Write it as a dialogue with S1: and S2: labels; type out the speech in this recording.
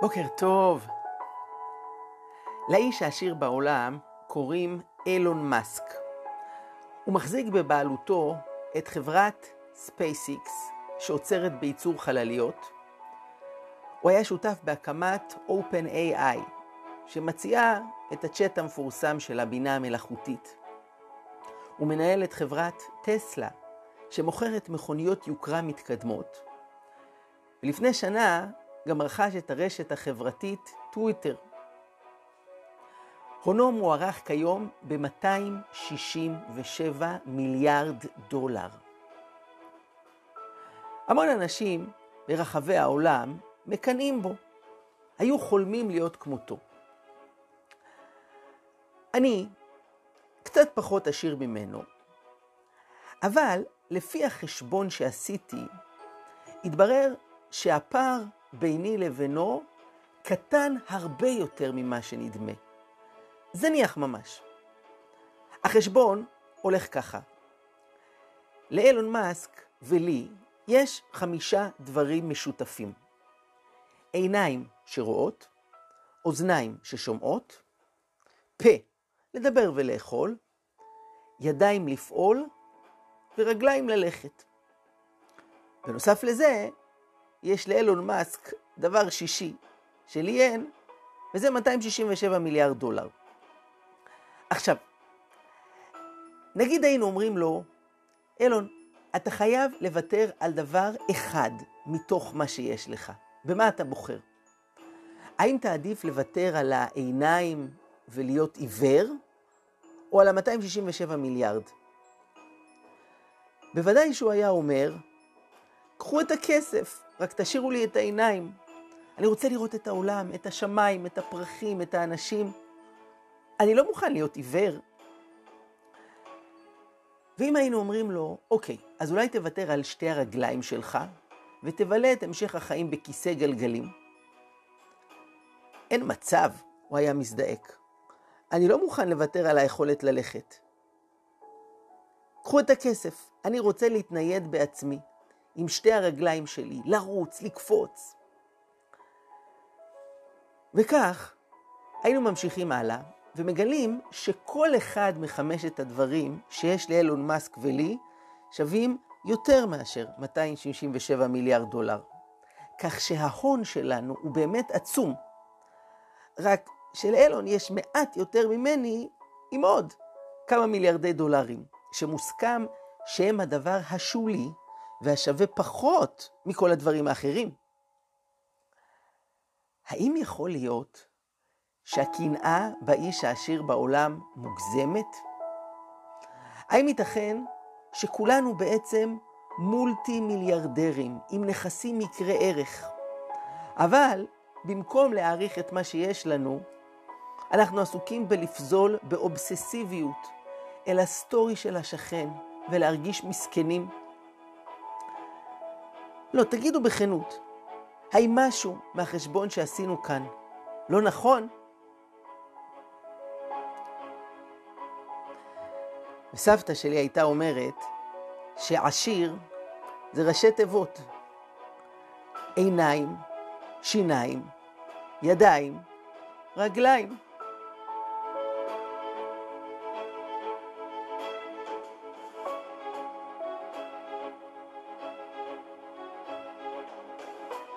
S1: בוקר טוב. לאיש העשיר בעולם קוראים אילון מאסק. הוא מחזיק בבעלותו את חברת ספייסיקס שעוסקת בייצור חלליות. הוא היה שותף בהקמת OpenAI, שמציעה את הצ'אט המפורסם של הבינה המלאכותית. הוא מנהל את חברת טסלה, שמוכרת מכוניות יוקרה מתקדמות. ולפני שנה גם רכש את הרשת החברתית טוויטר. הונו מוערך כיום ב-267 מיליארד דולר. המון אנשים ברחבי העולם מקנאים בו, היו חולמים להיות כמותו. אני קצת פחות עשיר ממנו, אבל לפי החשבון שעשיתי, התברר שהפער ביני לבינו קטן הרבה יותר ממה שנדמה. זניח ממש. החשבון הולך ככה. לאילון מאסק ולי יש חמישה דברים משותפים. עיניים שרואות, אוזניים ששומעות, פה לדבר ולאכול, ידיים לפעול ורגליים ללכת. בנוסף לזה, יש לאילון מאסק דבר שישי שלי אין, וזה 267 מיליארד דולר. עכשיו, נגיד היינו אומרים לו, אילון, אתה חייב לוותר על דבר אחד מתוך מה שיש לך. במה אתה בוחר? האם תעדיף לוותר על העיניים ולהיות עיוור, או על ה-267 מיליארד? בוודאי שהוא היה אומר, קחו את הכסף, רק תשאירו לי את העיניים. אני רוצה לראות את העולם, את השמיים, את הפרחים, את האנשים. אני לא מוכן להיות עיוור. ואם היינו אומרים לו, אוקיי, אז אולי תוותר על שתי הרגליים שלך, ותבלה את המשך החיים בכיסא גלגלים. אין מצב, הוא היה מזדעק. אני לא מוכן לוותר על היכולת ללכת. קחו את הכסף, אני רוצה להתנייד בעצמי. עם שתי הרגליים שלי, לרוץ, לקפוץ. וכך היינו ממשיכים הלאה, ומגלים שכל אחד מחמשת הדברים שיש לאלון מאסק ולי שווים יותר מאשר 267 מיליארד דולר. כך שההון שלנו הוא באמת עצום. רק שלאלון יש מעט יותר ממני עם עוד כמה מיליארדי דולרים, שמוסכם שהם הדבר השולי והשווה פחות מכל הדברים האחרים. האם יכול להיות שהקנאה באיש העשיר בעולם מוגזמת? האם ייתכן שכולנו בעצם מולטי מיליארדרים עם נכסים יקרי ערך, אבל במקום להעריך את מה שיש לנו, אנחנו עסוקים בלפזול באובססיביות אל הסטורי של השכן ולהרגיש מסכנים? לא, תגידו בכנות, האם משהו מהחשבון שעשינו כאן לא נכון? וסבתא שלי הייתה אומרת שעשיר זה ראשי תיבות. עיניים, שיניים, ידיים, רגליים.